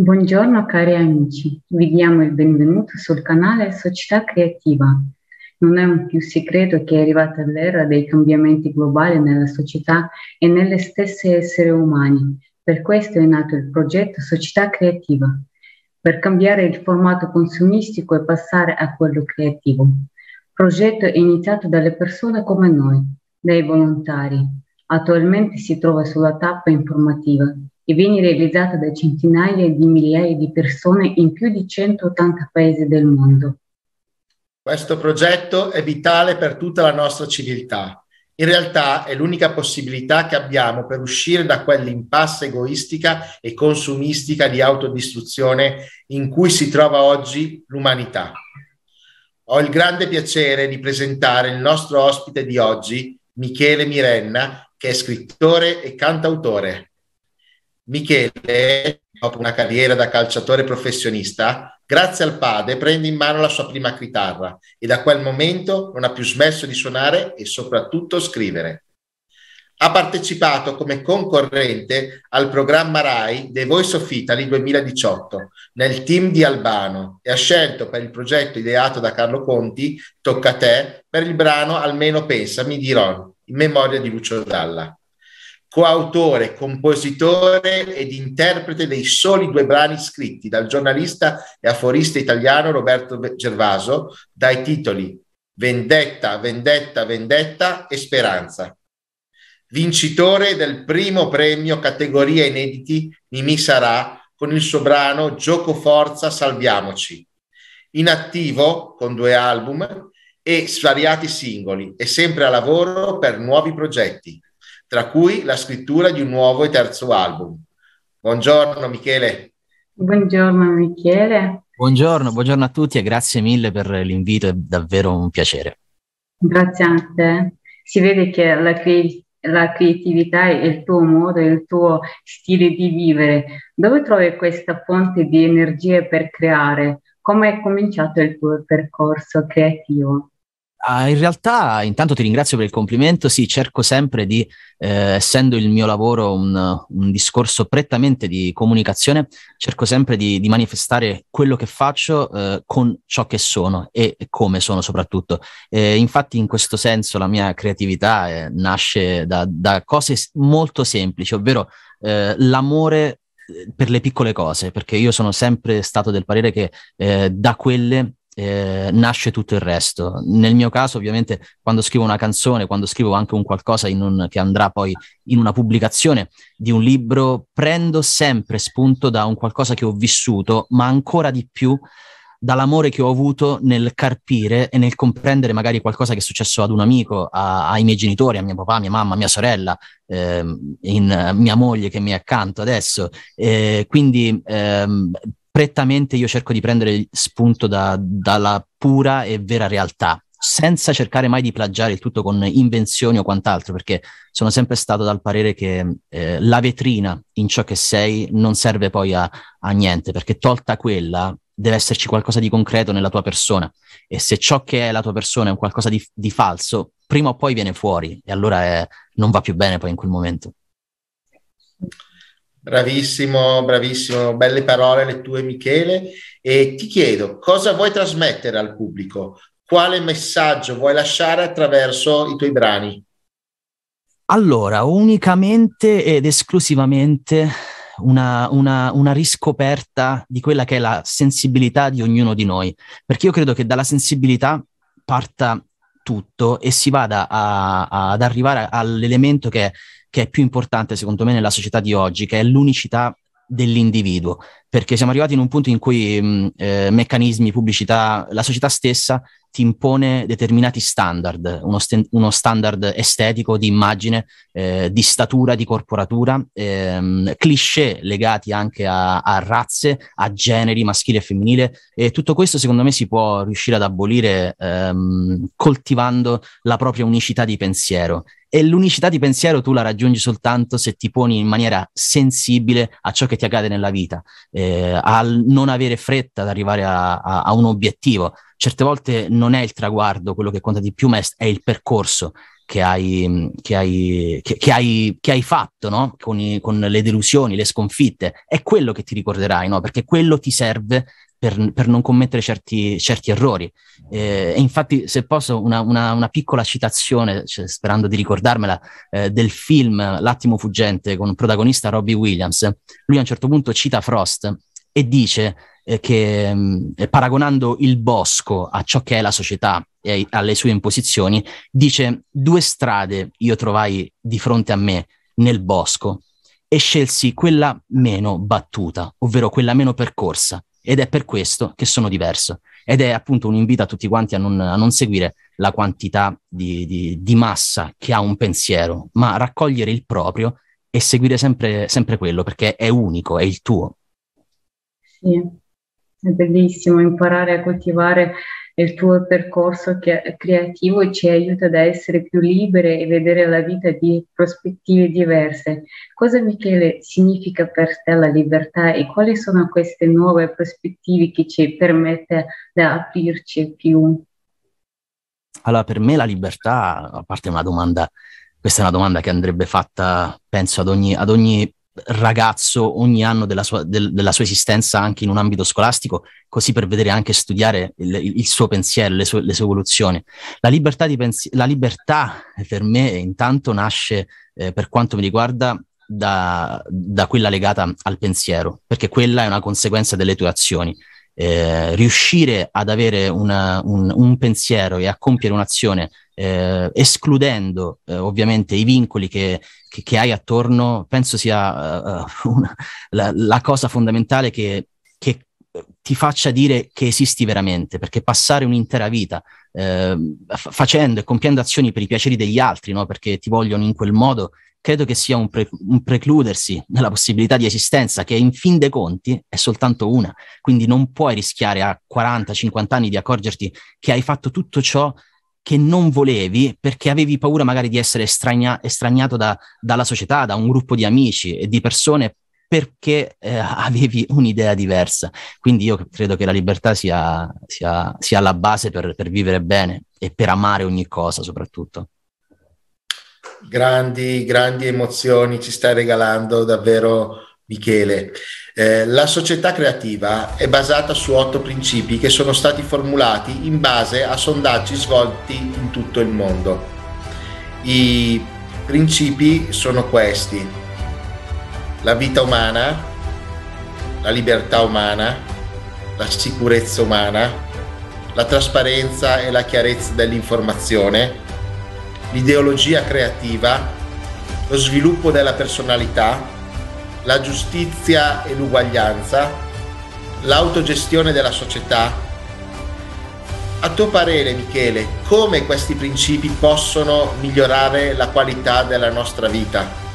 Buongiorno cari amici, vi diamo il benvenuto sul canale Società Creativa. Non è un più segreto che è arrivata l'era dei cambiamenti globali nella società e nelle stesse esseri umani. Per questo è nato il progetto Società Creativa, per cambiare il formato consumistico e passare a quello creativo. Il progetto è iniziato dalle persone come noi, dai volontari. Attualmente si trova sulla tappa informativa e viene realizzata da centinaia di migliaia di persone in più di 180 paesi del mondo. Questo progetto è vitale per tutta la nostra civiltà. In realtà è l'unica possibilità che abbiamo per uscire da quell'impasse egoistica e consumistica di autodistruzione in cui si trova oggi l'umanità. Ho il grande piacere di presentare il nostro ospite di oggi, Michele Mirenna, che è scrittore e cantautore. Michele, dopo una carriera da calciatore professionista, grazie al padre prende in mano la sua prima chitarra e da quel momento non ha più smesso di suonare e soprattutto scrivere. Ha partecipato come concorrente al programma RAI The Voice of Italy 2018 nel team di Albano e ha scelto per il progetto ideato da Carlo Conti Tocca a te per il brano Almeno pensami di Ron in memoria di Lucio Dalla coautore, compositore ed interprete dei soli due brani scritti dal giornalista e aforista italiano Roberto Gervaso dai titoli Vendetta, Vendetta, Vendetta e Speranza. Vincitore del primo premio categoria inediti Mimì Sarà con il suo brano Gioco Forza Salviamoci. In attivo con due album e svariati singoli e sempre a lavoro per nuovi progetti tra cui la scrittura di un nuovo e terzo album. Buongiorno Michele. Buongiorno Michele. Buongiorno, buongiorno a tutti e grazie mille per l'invito, è davvero un piacere. Grazie a te. Si vede che la, cre- la creatività è il tuo modo, è il tuo stile di vivere. Dove trovi questa fonte di energia per creare? Come è cominciato il tuo percorso creativo? Ah, in realtà, intanto ti ringrazio per il complimento. Sì, cerco sempre di, eh, essendo il mio lavoro un, un, discorso prettamente di comunicazione, cerco sempre di, di manifestare quello che faccio eh, con ciò che sono e, come sono soprattutto. Eh, infatti, in questo senso, la mia creatività eh, nasce da, da, cose molto semplici, ovvero eh, l'amore eh, per le piccole cose, perché io sono sempre stato del parere che da quelle nasce tutto il resto. Nel mio caso, ovviamente, quando scrivo una canzone, quando scrivo anche un qualcosa un, che andrà poi in una pubblicazione di un libro, prendo sempre spunto da un qualcosa che ho vissuto, ma ancora di più dall'amore che ho avuto nel carpire e nel comprendere magari qualcosa che è successo ad un amico, a, ai miei genitori, a mio papà, mia mamma, mia sorella, eh, in mia moglie che mi è accanto adesso. Eh, quindi ehm, prettamente io cerco di prendere spunto da, dalla pura e vera realtà, senza cercare mai di plagiare il tutto con invenzioni o quant'altro, perché sono sempre stato dal parere che eh, la vetrina in ciò che sei non serve poi a, a, niente, perché tolta quella deve esserci qualcosa di concreto nella tua persona e se ciò che è la tua persona è un qualcosa di, di falso, prima o poi viene fuori e allora è, non va più bene poi in quel momento. Bravissimo, bravissimo, belle parole le tue Michele. E ti chiedo, cosa vuoi trasmettere al pubblico? Quale messaggio vuoi lasciare attraverso i tuoi brani? Allora, unicamente ed esclusivamente una, una, una, riscoperta di quella che è la sensibilità di ognuno di noi, perché io credo che dalla sensibilità parta tutto e si vada a, a, ad arrivare all'elemento che che è più importante secondo me nella società di oggi, che è l'unicità dell'individuo, perché siamo arrivati in un punto in cui mh, eh, meccanismi, pubblicità, la società stessa ti impone determinati standard, uno, st- uno standard estetico di immagine, eh, di statura, di corporatura, ehm, cliché legati anche a, a, razze, a generi maschile e femminile e tutto questo secondo me si può riuscire ad abolire ehm, coltivando la propria unicità di pensiero e l'unicità di pensiero tu la raggiungi soltanto se ti poni in maniera sensibile a ciò che ti accade nella vita, eh, al non avere fretta ad arrivare a, a, a un obiettivo certe volte non è il traguardo quello che conta di più, ma è il percorso che hai, che hai, che, che hai, che hai fatto no? con, i, con, le delusioni, le sconfitte, è quello che ti ricorderai, no? perché quello ti serve per, per non commettere certi, certi errori. Eh, e infatti, se posso, una, una, una piccola citazione, cioè, sperando di ricordarmela, eh, del film L'attimo fuggente con protagonista Robbie Williams, lui a un certo punto cita Frost e dice eh, che mm, paragonando il bosco a ciò che è la società e alle sue imposizioni, dice due strade io trovai di fronte a me nel bosco e scelsi quella meno battuta, ovvero quella meno percorsa, ed è per questo che sono diverso. Ed è appunto un invito a tutti quanti a non, a non seguire la quantità di, di, di, massa che ha un pensiero, ma raccogliere il proprio e seguire sempre, sempre quello, perché è unico, è il tuo. Sì, è bellissimo imparare a coltivare il tuo percorso creativo ci aiuta ad essere più libere e vedere la vita di prospettive diverse. Cosa Michele significa per te la libertà e quali sono queste nuove prospettive che ci permette di aprirci più? Allora, per me la libertà, a parte una domanda, questa è una domanda che andrebbe fatta, penso, ad ogni, ad ogni ragazzo ogni anno della sua, del, della sua, esistenza anche in un ambito scolastico, così per vedere anche studiare il, il suo pensiero, le sue, le sue evoluzioni. La libertà, pensi- la libertà per me intanto nasce, eh, per quanto mi riguarda, da, da, quella legata al pensiero, perché quella è una conseguenza delle tue azioni. Eh, riuscire ad avere una, un, un, pensiero e a compiere un'azione eh, escludendo eh, ovviamente i vincoli che, che, che, hai attorno, penso sia uh, una, la, la, cosa fondamentale che, che, ti faccia dire che esisti veramente, perché passare un'intera vita eh, facendo e compiendo azioni per i piaceri degli altri, no? perché ti vogliono in quel modo, credo che sia un, pre- un, precludersi nella possibilità di esistenza, che in fin dei conti è soltanto una. Quindi non puoi rischiare a 40-50 anni di accorgerti che hai fatto tutto ciò che non volevi perché avevi paura magari di essere estrania- estraniato da, dalla società, da un gruppo di amici e di persone perché eh, avevi un'idea diversa. Quindi io credo che la libertà sia, sia, sia la base per, per vivere bene e per amare ogni cosa soprattutto. Grandi, grandi emozioni ci stai regalando davvero Michele. Eh, la società creativa è basata su otto principi che sono stati formulati in base a sondaggi svolti in tutto il mondo. I principi sono questi. La vita umana, la libertà umana, la sicurezza umana, la trasparenza e la chiarezza dell'informazione, l'ideologia creativa, lo sviluppo della personalità, la giustizia e l'uguaglianza, l'autogestione della società. A tuo parere, Michele, come questi principi possono migliorare la qualità della nostra vita?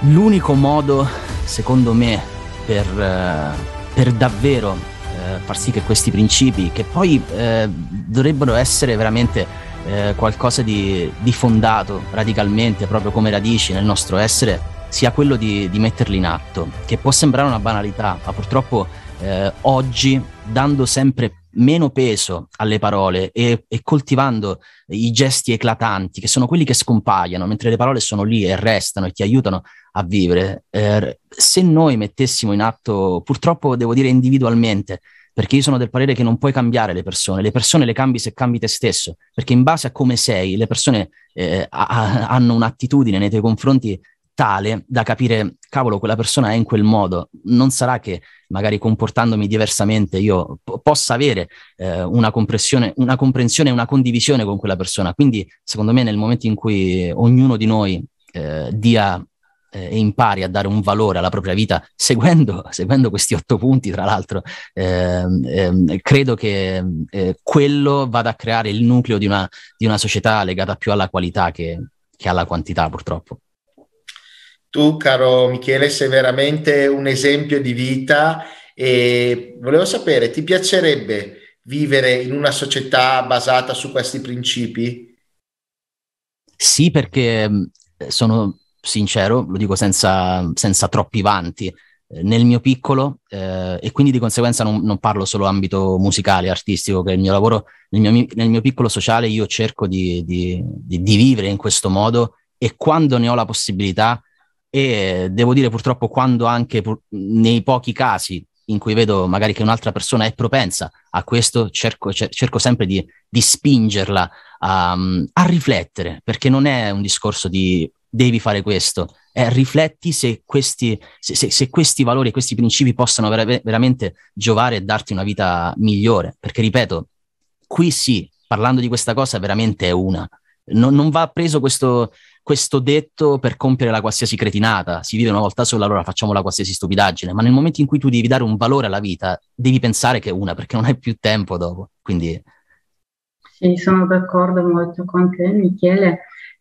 L'unico modo, secondo me, per, eh, per davvero eh, far sì che questi principi, che poi eh, dovrebbero essere veramente eh, qualcosa di, di fondato radicalmente, proprio come radici nel nostro essere, sia quello di, di metterli in atto, che può sembrare una banalità, ma purtroppo eh, oggi, dando sempre meno peso alle parole e, e, coltivando i gesti eclatanti, che sono quelli che scompaiono, mentre le parole sono lì e restano e ti aiutano a vivere, eh, se noi mettessimo in atto, purtroppo devo dire individualmente, perché io sono del parere che non puoi cambiare le persone, le persone le cambi se cambi te stesso, perché in base a come sei, le persone eh, ha, hanno un'attitudine nei tuoi confronti tale da capire, cavolo, quella persona è in quel modo. Non sarà che magari comportandomi diversamente io p- possa avere eh, una, una comprensione una condivisione con quella persona. Quindi, secondo me, nel momento in cui ognuno di noi eh, dia eh, e impari a dare un valore alla propria vita seguendo, seguendo questi otto punti, tra l'altro, ehm, ehm, credo che eh, quello vada a creare il nucleo di una, di una società legata più alla qualità che, che alla quantità, purtroppo. Tu, caro Michele, sei veramente un esempio di vita e volevo sapere, ti piacerebbe vivere in una società basata su questi principi? Sì, perché sono sincero, lo dico senza, senza troppi vanti, nel mio piccolo eh, e quindi di conseguenza non, non, parlo solo ambito musicale, artistico, che il mio lavoro, nel mio, nel mio piccolo sociale io cerco di, di, di, di, vivere in questo modo e quando ne ho la possibilità e devo dire purtroppo quando anche pur, nei pochi casi in cui vedo magari che un'altra persona è propensa a questo, cerco, cerco sempre di, di spingerla a, a, riflettere, perché non è un discorso di devi fare questo, è rifletti se questi, se, se, se questi valori, questi principi possano ver- veramente giovare e darti una vita migliore, perché ripeto, qui sì, parlando di questa cosa veramente è una. Non, non va preso questo, questo detto per compiere la qualsiasi cretinata, si vive una volta sola, allora facciamo la qualsiasi stupidaggine, ma nel momento in cui tu devi dare un valore alla vita, devi pensare che è una, perché non hai più tempo dopo. Quindi... Sì, sono d'accordo molto con te, Michele,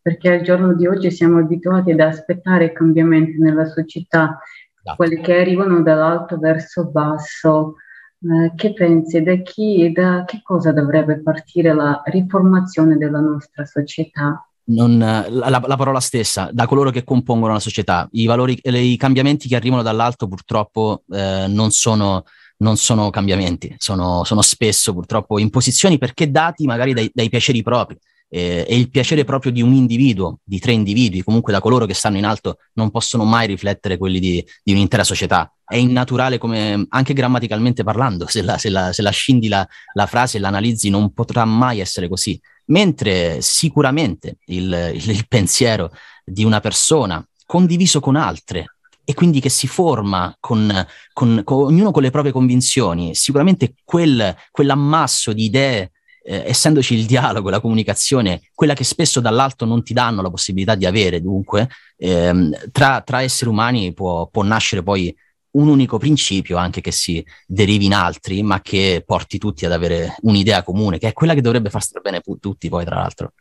perché al giorno di oggi siamo abituati ad aspettare cambiamenti nella società, esatto. quelli che arrivano dall'alto verso il basso. Eh, che pensi da chi e da che cosa dovrebbe partire la riformazione della nostra società? non, la, la, parola stessa, da coloro che compongono la società. I, valori, i cambiamenti che arrivano dall'alto purtroppo eh, non, sono, non, sono, cambiamenti, sono, sono, spesso purtroppo imposizioni perché dati magari dai, dai piaceri propri. Eh, e il piacere proprio di un individuo, di tre individui, comunque da coloro che stanno in alto, non possono mai riflettere quelli di, di un'intera società. È innaturale come, anche grammaticalmente parlando, se la, se la, se la scendi la, la frase e l'analizzi non potrà mai essere così mentre sicuramente il, il, il pensiero di una persona condiviso con altre e quindi che si forma con, con, con, ognuno con le proprie convinzioni, sicuramente quel, quell'ammasso di idee, eh, essendoci il dialogo, la comunicazione, quella che spesso dall'alto non ti danno la possibilità di avere, dunque, ehm, tra, tra, esseri umani può, può nascere poi un unico principio, anche che si derivi in altri, ma che porti tutti ad avere un'idea comune, che è quella che dovrebbe far stare bene tutti poi, tra l'altro.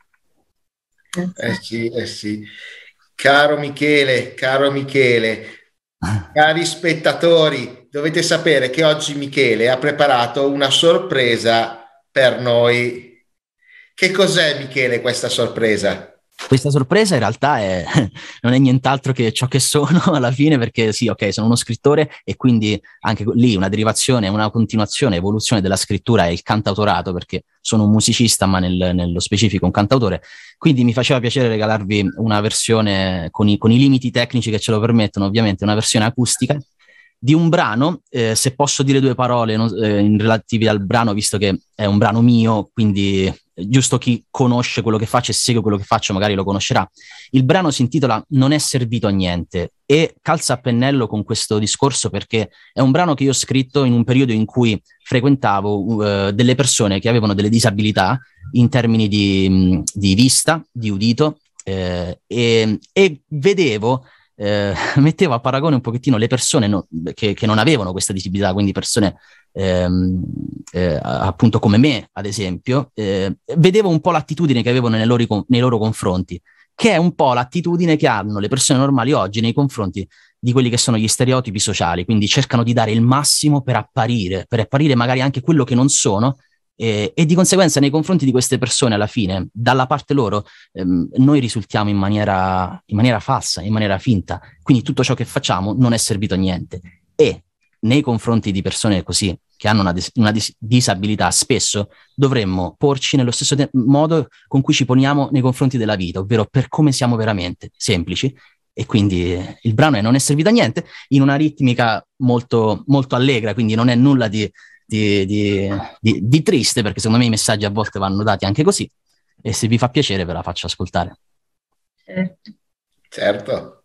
Eh sì, eh sì. Caro Michele, caro Michele, cari spettatori, dovete sapere che oggi Michele ha preparato una sorpresa per noi. Che cos'è Michele questa sorpresa? Questa sorpresa in realtà è, non è nient'altro che ciò che sono alla fine, perché sì, ok, sono uno scrittore e quindi anche lì una derivazione, una continuazione, evoluzione della scrittura è il cantautorato, perché sono un musicista, ma nel, nello specifico un cantautore. Quindi mi faceva piacere regalarvi una versione con i, con i limiti tecnici che ce lo permettono, ovviamente, una versione acustica di un brano, eh, se posso dire due parole no, eh, in relativi al brano, visto che è un brano mio, quindi eh, giusto chi conosce quello che faccio e segue quello che faccio magari lo conoscerà. Il brano si intitola Non è servito a niente e calza a pennello con questo discorso perché è un brano che io ho scritto in un periodo in cui frequentavo uh, delle persone che avevano delle disabilità in termini di, di vista, di udito eh, e, e vedevo eh, mettevo a paragone un pochettino le persone no, che, che, non avevano questa disabilità, quindi persone ehm, eh, appunto come me, ad esempio, eh, vedevo un po' l'attitudine che avevano nei loro, nei loro confronti, che è un po' l'attitudine che hanno le persone normali oggi nei confronti di quelli che sono gli stereotipi sociali, quindi cercano di dare il massimo per apparire, per apparire magari anche quello che non sono, e, e, di conseguenza nei confronti di queste persone alla fine, dalla parte loro, ehm, noi risultiamo in maniera, in maniera falsa, in maniera finta. Quindi tutto ciò che facciamo non è servito a niente. E nei confronti di persone così, che hanno una, dis- una dis- disabilità, spesso dovremmo porci nello stesso te- modo con cui ci poniamo nei confronti della vita, ovvero per come siamo veramente, semplici. E quindi il brano è Non è servito a niente, in una ritmica molto, molto allegra, quindi non è nulla di di, di, di, di, triste, perché secondo me i messaggi a volte vanno dati anche così. E se vi fa piacere, ve la faccio ascoltare. Certo. certo.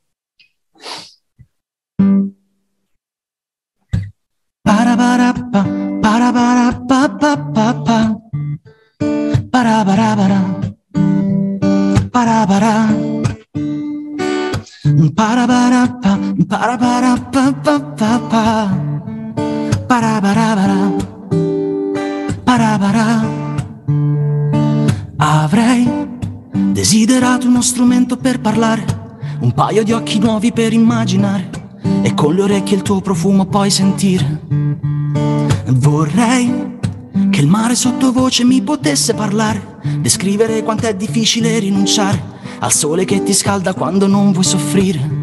Parabarappa, parabarappa, parabarabara, parabara. Parabarappa, parabarappa, desiderato uno strumento per parlare, un paio di occhi nuovi per immaginare e con le orecchie il tuo profumo poi sentire. Vorrei che il mare sottovoce mi potesse parlare, descrivere quanto è difficile rinunciare al sole che ti scalda quando non vuoi soffrire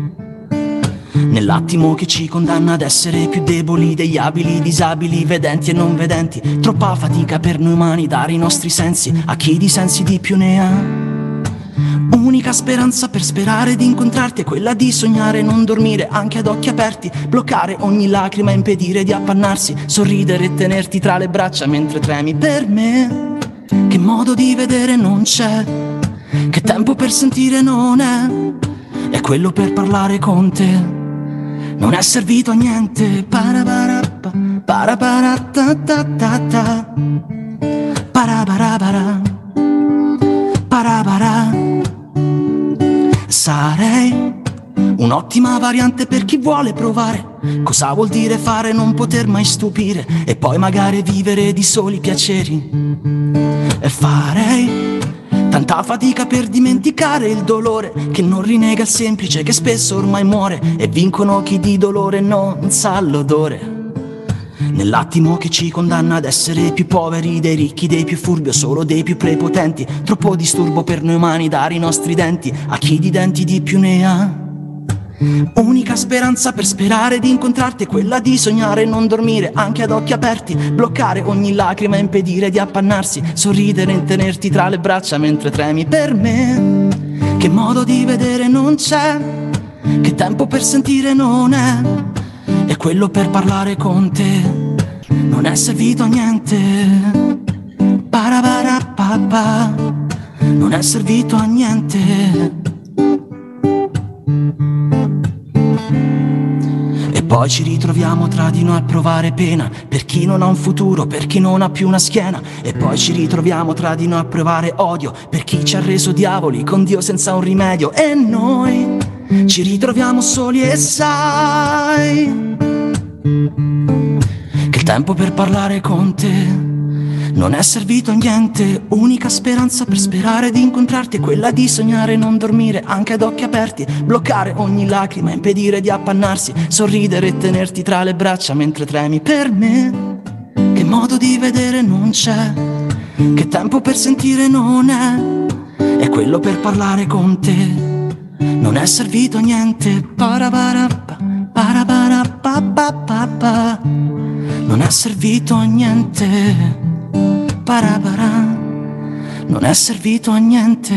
Nell'attimo che ci condanna ad essere più deboli degli abili, disabili, vedenti e non vedenti. Troppa fatica per noi umani dare i nostri sensi a chi di sensi di più ne ha. Unica speranza per sperare di incontrarti è quella di sognare e non dormire anche ad occhi aperti, bloccare ogni lacrima, impedire di appannarsi, sorridere e tenerti tra le braccia mentre tremi per me. Che modo di vedere non c'è, che tempo per sentire non è, è quello per parlare con te. Non è servito a niente, parabarappa, paraparatatata, parabarabara, Sarei un'ottima variante per chi vuole provare cosa vuol dire fare non poter mai stupire e poi magari vivere di soli piaceri. E farei tanta fatica per dimenticare il dolore che non rinega il semplice che spesso ormai muore e vincono chi di dolore non sa l'odore. Nell'attimo che ci condanna ad essere più poveri dei ricchi, dei più furbi o solo dei più prepotenti. Troppo disturbo per noi umani dare i nostri denti a chi di denti di più ne ha. Unica speranza per sperare di incontrarti è quella di sognare e non dormire anche ad occhi aperti, bloccare ogni lacrima e impedire di appannarsi, sorridere e tenerti tra le braccia mentre tremi per me. Che modo di vedere non c'è, che tempo per sentire non è e quello per parlare con te non è servito a niente. Parabarapapa, non è servito a niente. E poi ci ritroviamo tra di noi a provare pena per chi non ha un futuro, per chi non ha più una schiena. E poi ci ritroviamo tra di noi a provare odio per chi ci ha reso diavoli con Dio senza un rimedio. E noi ci ritroviamo soli e sai che il tempo per parlare con te non è servito a niente, unica speranza per sperare di incontrarti è quella di sognare e non dormire anche ad occhi aperti, bloccare ogni lacrima, impedire di appannarsi, sorridere e tenerti tra le braccia mentre tremi per me. Che modo di vedere non c'è, che tempo per sentire non è, è quello per parlare con te non è servito a niente. Parabarappa, parabarappa, non è servito a niente. Parabara, non è servito a niente.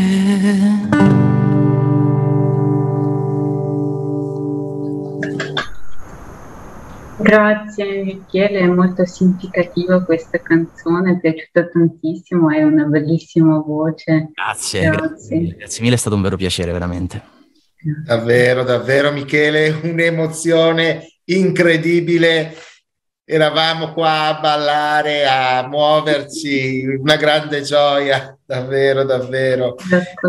Grazie Michele, è molto significativa questa canzone, è piaciuta tantissimo, hai una bellissima voce. Grazie, grazie. Grazie, grazie mille, è stato un vero piacere veramente. Davvero, davvero Michele, un'emozione incredibile. Eravamo qua a ballare, a muoverci, una grande gioia, davvero, davvero.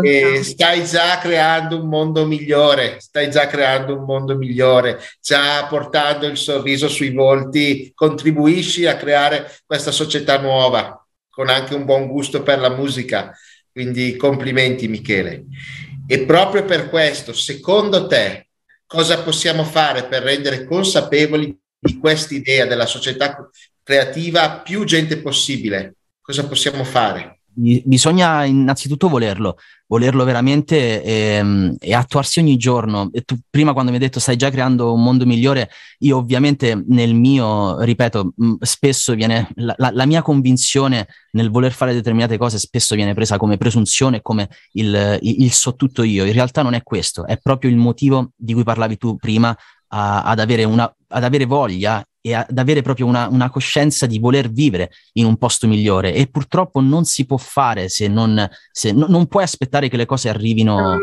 E stai già creando un mondo migliore, stai già creando un mondo migliore, già portando il sorriso sui volti, contribuisci a creare questa società nuova, con anche un buon gusto per la musica. Quindi complimenti Michele. E proprio per questo, secondo te, cosa possiamo fare per rendere consapevoli di questa idea della società creativa più gente possibile? Cosa possiamo fare? Bisogna innanzitutto volerlo, volerlo veramente e, ehm, e, attuarsi ogni giorno. E tu prima quando mi hai detto stai già creando un mondo migliore, io ovviamente nel mio, ripeto, spesso viene la, la, la mia convinzione nel voler fare determinate cose spesso viene presa come presunzione, come il, il, il so tutto io. In realtà non è questo, è proprio il motivo di cui parlavi tu prima a, ad, avere una, ad avere voglia e ad avere proprio una, una, coscienza di voler vivere in un posto migliore. E purtroppo non si può fare se non, se no, non puoi aspettare che le cose arrivino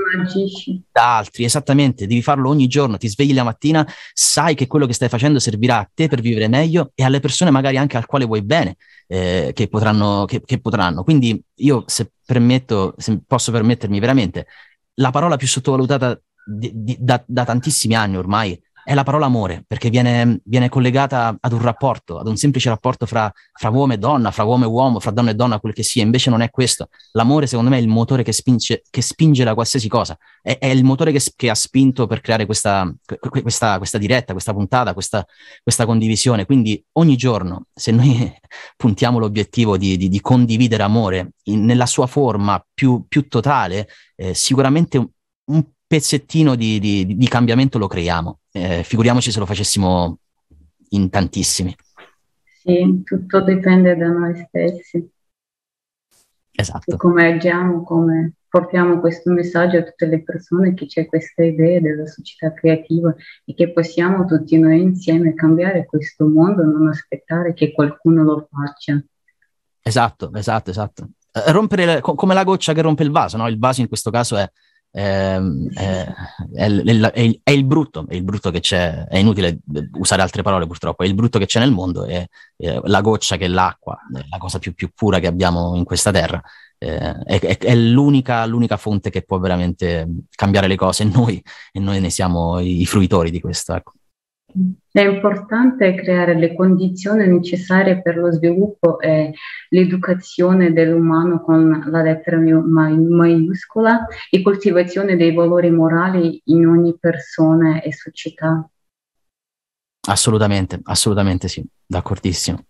da altri, esattamente, devi farlo ogni giorno, ti svegli la mattina, sai che quello che stai facendo servirà a te per vivere meglio e alle persone magari anche al quale vuoi bene eh, che, potranno, che, che potranno. Quindi io se permetto, se posso permettermi veramente, la parola più sottovalutata di, di, da, da tantissimi anni ormai è la parola amore, perché viene, viene, collegata ad un rapporto, ad un semplice rapporto fra, fra, uomo e donna, fra uomo e uomo, fra donna e donna, quel che sia. Invece non è questo. L'amore, secondo me, è il motore che spinge, che spinge la qualsiasi cosa. È, è il motore che, che, ha spinto per creare questa, questa, questa diretta, questa puntata, questa, questa, condivisione. Quindi ogni giorno, se noi puntiamo l'obiettivo di, di, di condividere amore in, nella sua forma più, più totale, eh, sicuramente un, un pezzettino di, di, di cambiamento lo creiamo. Eh, figuriamoci se lo facessimo in tantissimi. Sì, tutto dipende da noi stessi. Esatto. E come agiamo, come portiamo questo messaggio a tutte le persone che c'è questa idea della società creativa e che possiamo tutti noi insieme cambiare questo mondo, non aspettare che qualcuno lo faccia. Esatto, esatto, esatto. Eh, rompere, come la goccia che rompe il vaso, no? Il vaso in questo caso è, Ehm, è, è, è, è, il brutto, è il brutto che c'è, è inutile usare altre parole purtroppo, è il brutto che c'è nel mondo, è, la goccia che è l'acqua, è la cosa più, più pura che abbiamo in questa terra, è, l'unica, l'unica, fonte che può veramente cambiare le cose e noi, e noi ne siamo i, fruitori di questo. Ecco. È importante creare le condizioni necessarie per lo sviluppo e l'educazione dell'umano con la lettera maiuscola e coltivazione dei valori morali in ogni persona e società. Assolutamente, assolutamente sì, d'accordissimo.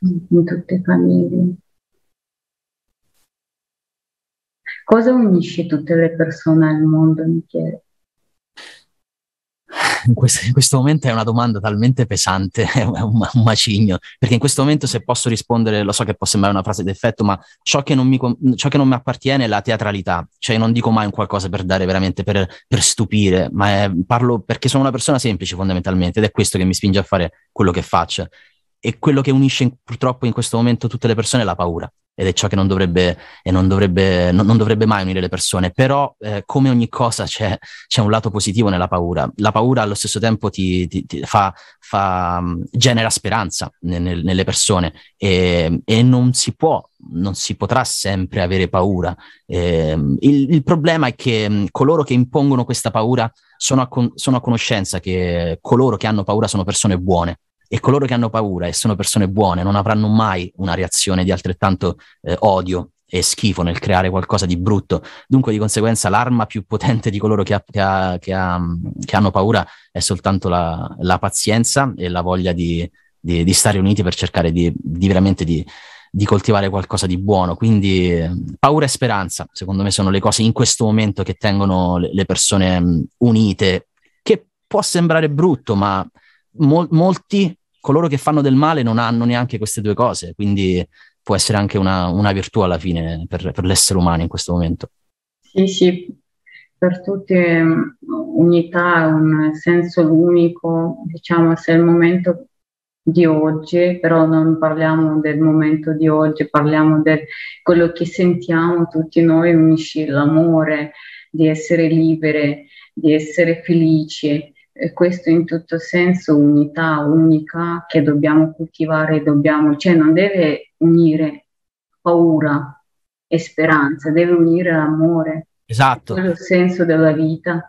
In tutte le famiglie. Cosa unisce tutte le persone al mondo, Michele? In questo, in questo, momento è una domanda talmente pesante, è un, un, macigno, perché in questo momento se posso rispondere, lo so che può sembrare una frase d'effetto, ma ciò che non mi, ciò che non mi appartiene è la teatralità, cioè non dico mai un qualcosa per dare veramente, per, per stupire, ma è, parlo perché sono una persona semplice fondamentalmente ed è questo che mi spinge a fare quello che faccio. E quello che unisce purtroppo in questo momento tutte le persone è la paura ed è ciò che non dovrebbe, non dovrebbe, non, non dovrebbe mai unire le persone, però eh, come ogni cosa c'è, c'è, un lato positivo nella paura. La paura allo stesso tempo ti, ti, ti fa, fa, mm, genera speranza nel, nelle persone e, e, non si può, non si potrà sempre avere paura. Eh, il, il, problema è che mm, coloro che impongono questa paura sono a, con, sono a conoscenza che coloro che hanno paura sono persone buone e coloro che hanno paura e sono persone buone non avranno mai una reazione di altrettanto eh, odio e schifo nel creare qualcosa di brutto. Dunque, di conseguenza, l'arma più potente di coloro che, ha, che, ha, che, ha, che hanno paura è soltanto la, la, pazienza e la voglia di, di, di stare uniti per cercare di, di veramente di, di coltivare qualcosa di buono. Quindi paura e speranza, secondo me, sono le cose in questo momento che tengono le, persone unite, che può sembrare brutto, ma mol- molti coloro che fanno del male non hanno neanche queste due cose, quindi può essere anche una, una virtù alla fine per, per, l'essere umano in questo momento. Sì, sì, per tutti unità, un senso unico, diciamo, se è il momento di oggi, però non parliamo del momento di oggi, parliamo di quello che sentiamo tutti noi, unisci l'amore, di essere libere, di essere felici e questo in tutto senso unità unica che dobbiamo coltivare, dobbiamo, cioè non deve unire paura e speranza, deve unire l'amore. Esatto. Quello senso della vita.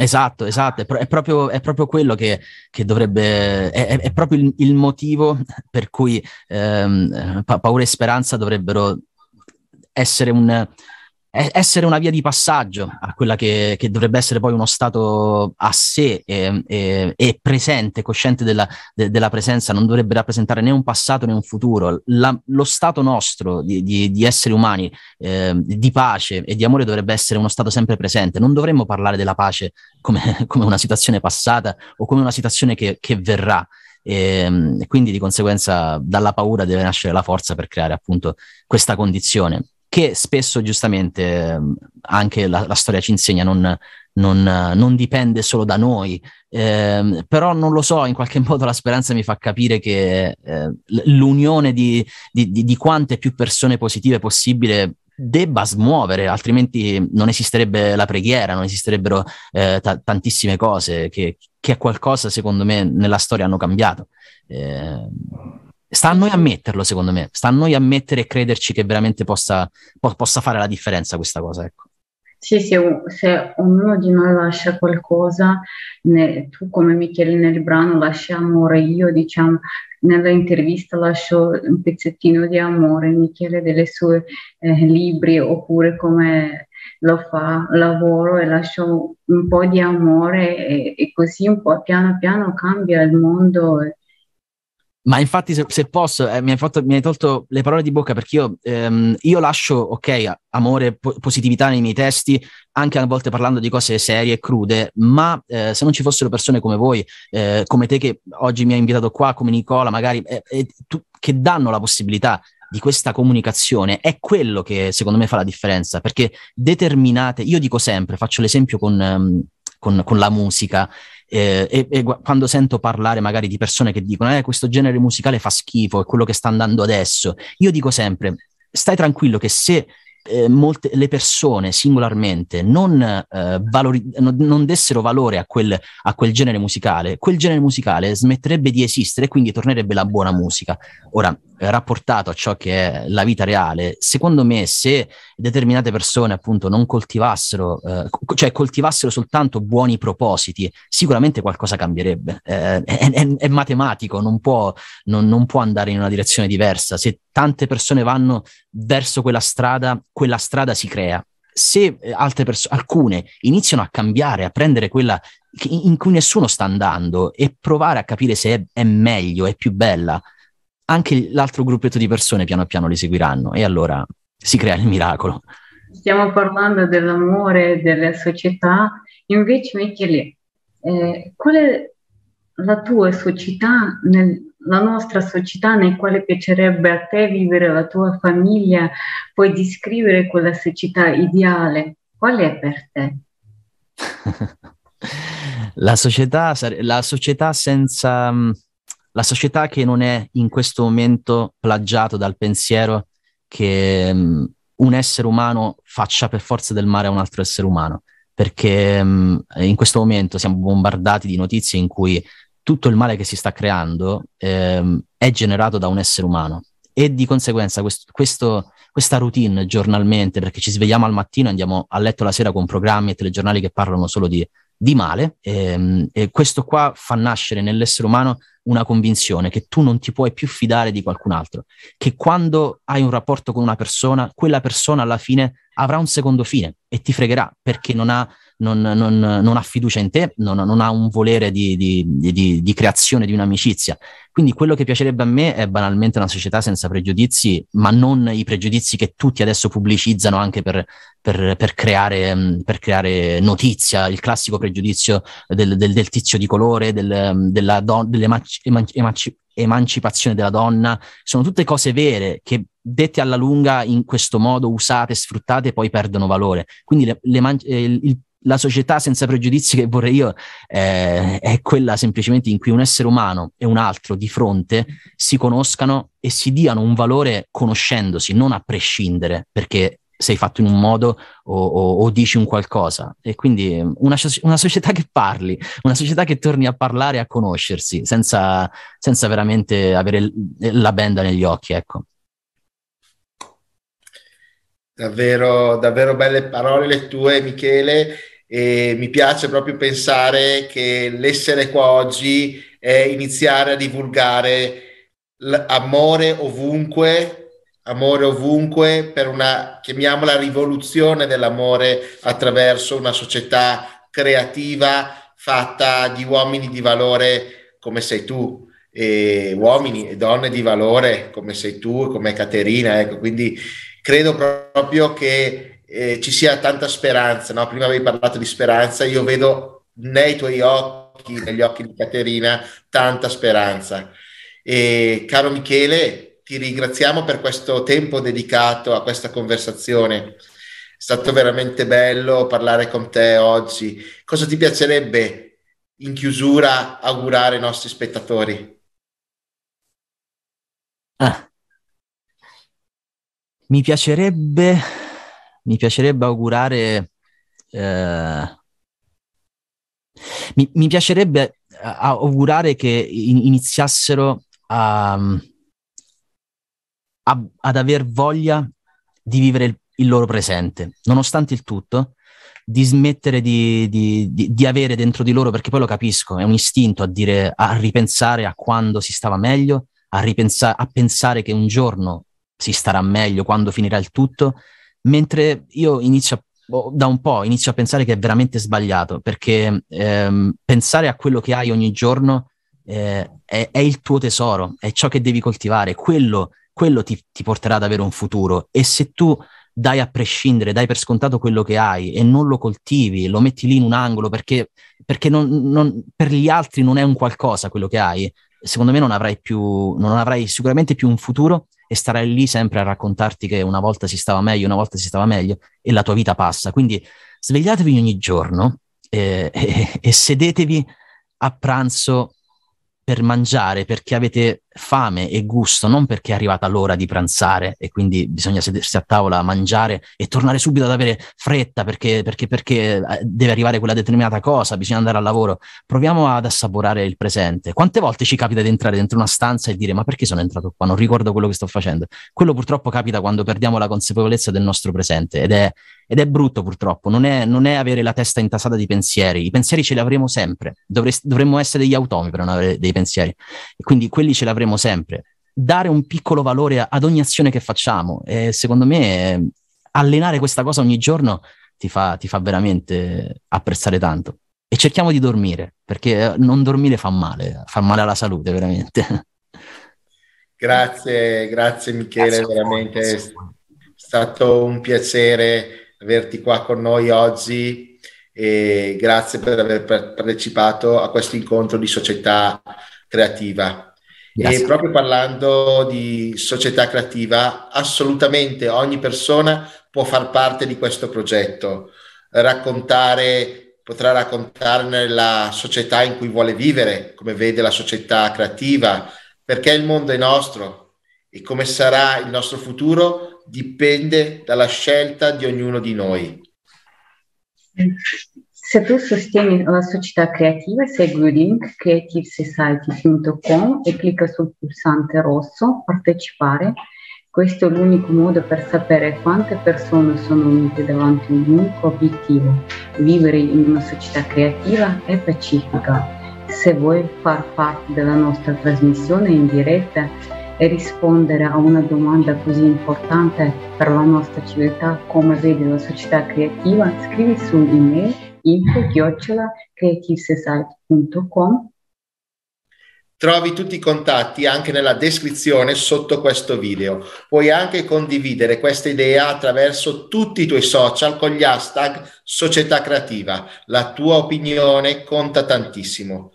Esatto, esatto, è, pro- è, proprio, è proprio, quello che, che dovrebbe, è, è, proprio il, il, motivo per cui ehm, pa- paura e speranza dovrebbero essere un, essere una via di passaggio a quella che, che dovrebbe essere poi uno stato a sé e, e, e presente, cosciente della, de, della, presenza, non dovrebbe rappresentare né un passato né un futuro. La, lo stato nostro di, di, di esseri umani, eh, di pace e di amore dovrebbe essere uno stato sempre presente. Non dovremmo parlare della pace come, come una situazione passata o come una situazione che, che verrà. E, quindi di conseguenza dalla paura deve nascere la forza per creare appunto questa condizione che spesso giustamente ehm, anche la, la storia ci insegna non, non, non, dipende solo da noi, eh, però non lo so, in qualche modo la speranza mi fa capire che eh, l'unione di, di, di, di, quante più persone positive possibile debba smuovere, altrimenti non esisterebbe la preghiera, non esisterebbero eh, t- tantissime cose che, che qualcosa secondo me nella storia hanno cambiato. Eh, Sta a noi ammetterlo, secondo me. Sta a noi ammettere e crederci che veramente possa, po- possa fare la differenza questa cosa. Ecco. Sì, sì, se ognuno di noi lascia qualcosa, ne, tu come Michele nel brano lasci amore, io diciamo nella intervista lascio un pezzettino di amore, Michele delle sue eh, libri oppure come lo fa, lavoro e lascio un po' di amore e, e così un po' piano piano cambia il mondo. Ma infatti, se, se posso, eh, mi, hai fatto, mi, hai tolto le parole di bocca perché io, ehm, io lascio, ok, amore, po- positività nei miei testi, anche a volte parlando di cose serie e crude, ma eh, se non ci fossero persone come voi, eh, come te che oggi mi hai invitato qua, come Nicola, magari, eh, eh, tu, che danno la possibilità di questa comunicazione, è quello che secondo me fa la differenza, perché determinate, io dico sempre, faccio l'esempio con, um, con, con la musica, eh, e, e, quando sento parlare magari di persone che dicono eh, questo genere musicale fa schifo, è quello che sta andando adesso, io dico sempre, stai tranquillo che se eh, molte, le persone singolarmente non, eh, valori, non, non, dessero valore a quel, a quel, genere musicale, quel genere musicale smetterebbe di esistere e quindi tornerebbe la buona musica. Ora, rapportato a ciò che è la vita reale, secondo me se determinate persone appunto non coltivassero, eh, cioè coltivassero soltanto buoni propositi, sicuramente qualcosa cambierebbe. Eh, è, è, è, matematico, non può, non, non può andare in una direzione diversa. Se tante persone vanno verso quella strada, quella strada si crea se eh, altre persone, alcune iniziano a cambiare, a prendere quella in cui nessuno sta andando e provare a capire se è, è meglio, è più bella, anche l'altro gruppetto di persone piano piano li seguiranno e allora si crea il miracolo. Stiamo parlando dell'amore, della società, invece Michele, eh, qual è la tua società, nel, la nostra società nel quale piacerebbe a te vivere, la tua famiglia, puoi descrivere quella società ideale? Qual è per te? la, società, la società senza la società che non è in questo momento plagiato dal pensiero che um, un essere umano faccia per forza del male a un altro essere umano, perché um, in questo momento siamo bombardati di notizie in cui tutto il male che si sta creando um, è generato da un essere umano. E di conseguenza questo, questo, questa routine giornalmente, perché ci svegliamo al mattino e andiamo a letto la sera con programmi e telegiornali che parlano solo di, di male, e, e questo qua fa nascere nell'essere umano una convinzione che tu non ti puoi più fidare di qualcun altro, che quando hai un rapporto con una persona, quella persona alla fine avrà un secondo fine e ti fregherà perché non ha non, non, non ha fiducia in te, non, non ha un volere di, di, di, di, creazione di un'amicizia. Quindi quello che piacerebbe a me è banalmente una società senza pregiudizi, ma non i pregiudizi che tutti adesso pubblicizzano anche per, per, per, creare, per creare, notizia, il classico pregiudizio del, del, del tizio di colore, del, della don, dell'emancipazione della donna, sono tutte cose vere che dette alla lunga in questo modo usate, sfruttate, poi perdono valore. Quindi le, le, il, la società senza pregiudizi che vorrei io eh, è quella semplicemente in cui un essere umano e un altro di fronte si conoscano e si diano un valore conoscendosi, non a prescindere, perché sei fatto in un modo o, o, o dici un qualcosa. E quindi una, una, società che parli, una società che torni a parlare e a conoscersi, senza, senza veramente avere la benda negli occhi, ecco. Davvero, davvero belle parole le tue, Michele, e mi piace proprio pensare che l'essere qua oggi è iniziare a divulgare l'amore ovunque, amore ovunque per una, chiamiamola rivoluzione dell'amore attraverso una società creativa fatta di uomini di valore come sei tu, e uomini e donne di valore come sei tu come Caterina, ecco, quindi credo proprio che eh, ci sia tanta speranza. No? Prima avevi parlato di speranza, io vedo nei tuoi occhi, negli occhi di Caterina, tanta speranza. E caro Michele, ti ringraziamo per questo tempo dedicato a questa conversazione. È stato veramente bello parlare con te oggi. Cosa ti piacerebbe in chiusura augurare ai nostri spettatori? Ah, mi piacerebbe, mi piacerebbe augurare, eh, mi, mi, piacerebbe eh, augurare che iniziassero a, a, ad aver voglia di vivere il, il, loro presente, nonostante il tutto, di smettere di, di, di, di, avere dentro di loro, perché poi lo capisco, è un istinto a dire, a ripensare a quando si stava meglio, a, ripensa- a pensare che un giorno si starà meglio quando finirà il tutto, mentre io inizio a, da un po' inizio a pensare che è veramente sbagliato, perché ehm, pensare a quello che hai ogni giorno eh, è, è, il tuo tesoro, è ciò che devi coltivare, quello, quello ti, ti porterà ad avere un futuro. E se tu dai a prescindere, dai per scontato quello che hai e non lo coltivi, lo metti lì in un angolo perché, perché non, non, per gli altri non è un qualcosa quello che hai, secondo me non avrai, più, non avrai sicuramente più un futuro e starai lì sempre a raccontarti che una volta si stava meglio, una volta si stava meglio e la tua vita passa. Quindi svegliatevi ogni giorno eh, e, e sedetevi a pranzo per mangiare perché avete fame e gusto, non perché è arrivata l'ora di pranzare e quindi bisogna sedersi a tavola mangiare e tornare subito ad avere fretta perché, perché, perché eh, deve arrivare quella determinata cosa, bisogna andare al lavoro. Proviamo ad assaporare il presente. Quante volte ci capita di entrare dentro una stanza e dire ma perché sono entrato qua? Non ricordo quello che sto facendo. Quello purtroppo capita quando perdiamo la consapevolezza del nostro presente ed è, ed è brutto purtroppo, non è, non è, avere la testa intasata di pensieri, i pensieri ce li avremo sempre, Dovrest, dovremmo essere degli automi per non avere dei pensieri e quindi quelli ce l'avremo sempre. Dare un piccolo valore ad ogni azione che facciamo e secondo me allenare questa cosa ogni giorno ti fa, ti fa veramente apprezzare tanto. E cerchiamo di dormire, perché non dormire fa male, fa male alla salute veramente. Grazie, grazie Michele, grazie veramente è stato un piacere averti qua con noi oggi e grazie per aver partecipato a questo incontro di società creativa. Grazie. E proprio parlando di società creativa, assolutamente ogni persona può far parte di questo progetto, raccontare, potrà raccontare nella società in cui vuole vivere, come vede la società creativa, perché il mondo è nostro e come sarà il nostro futuro dipende dalla scelta di ognuno di noi. Se tu sostieni la società creativa, segui il link creativesociety.com e clicca sul pulsante rosso partecipare. Questo è l'unico modo per sapere quante persone sono unite davanti a un unico obiettivo, vivere in una società creativa e pacifica. Se vuoi far parte della nostra trasmissione in diretta, e rispondere a una domanda così importante per la nostra civiltà come vede la società creativa, scrivi su email info-creativesociety.com Trovi tutti i contatti anche nella descrizione sotto questo video. Puoi anche condividere questa idea attraverso tutti i tuoi social con gli hashtag Società Creativa. La tua opinione conta tantissimo.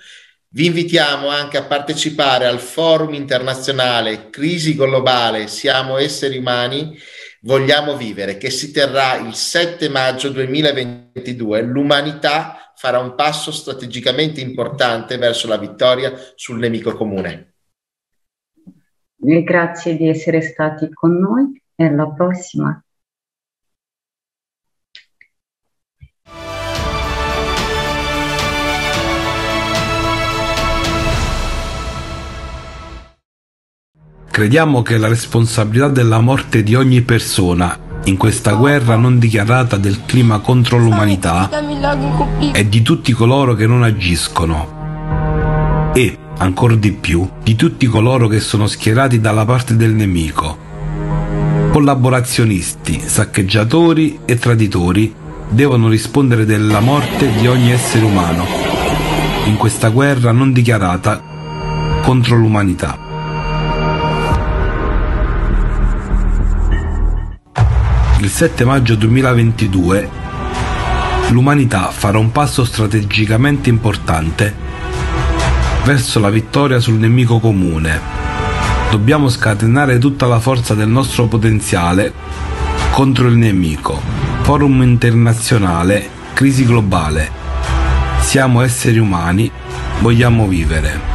Vi invitiamo anche a partecipare al forum internazionale Crisi globale, siamo esseri umani, vogliamo vivere, che si terrà il 7 maggio 2022. L'umanità farà un passo strategicamente importante verso la vittoria sul nemico comune. Grazie di essere stati con noi e alla prossima. Crediamo che la responsabilità della morte di ogni persona in questa guerra non dichiarata del clima contro l'umanità è di tutti coloro che non agiscono e, ancora di più, di tutti coloro che sono schierati dalla parte del nemico. Collaborazionisti, saccheggiatori e traditori devono rispondere della morte di ogni essere umano in questa guerra non dichiarata contro l'umanità. Il 7 maggio 2022 l'umanità farà un passo strategicamente importante verso la vittoria sul nemico comune. Dobbiamo scatenare tutta la forza del nostro potenziale contro il nemico. Forum internazionale, crisi globale. Siamo esseri umani, vogliamo vivere.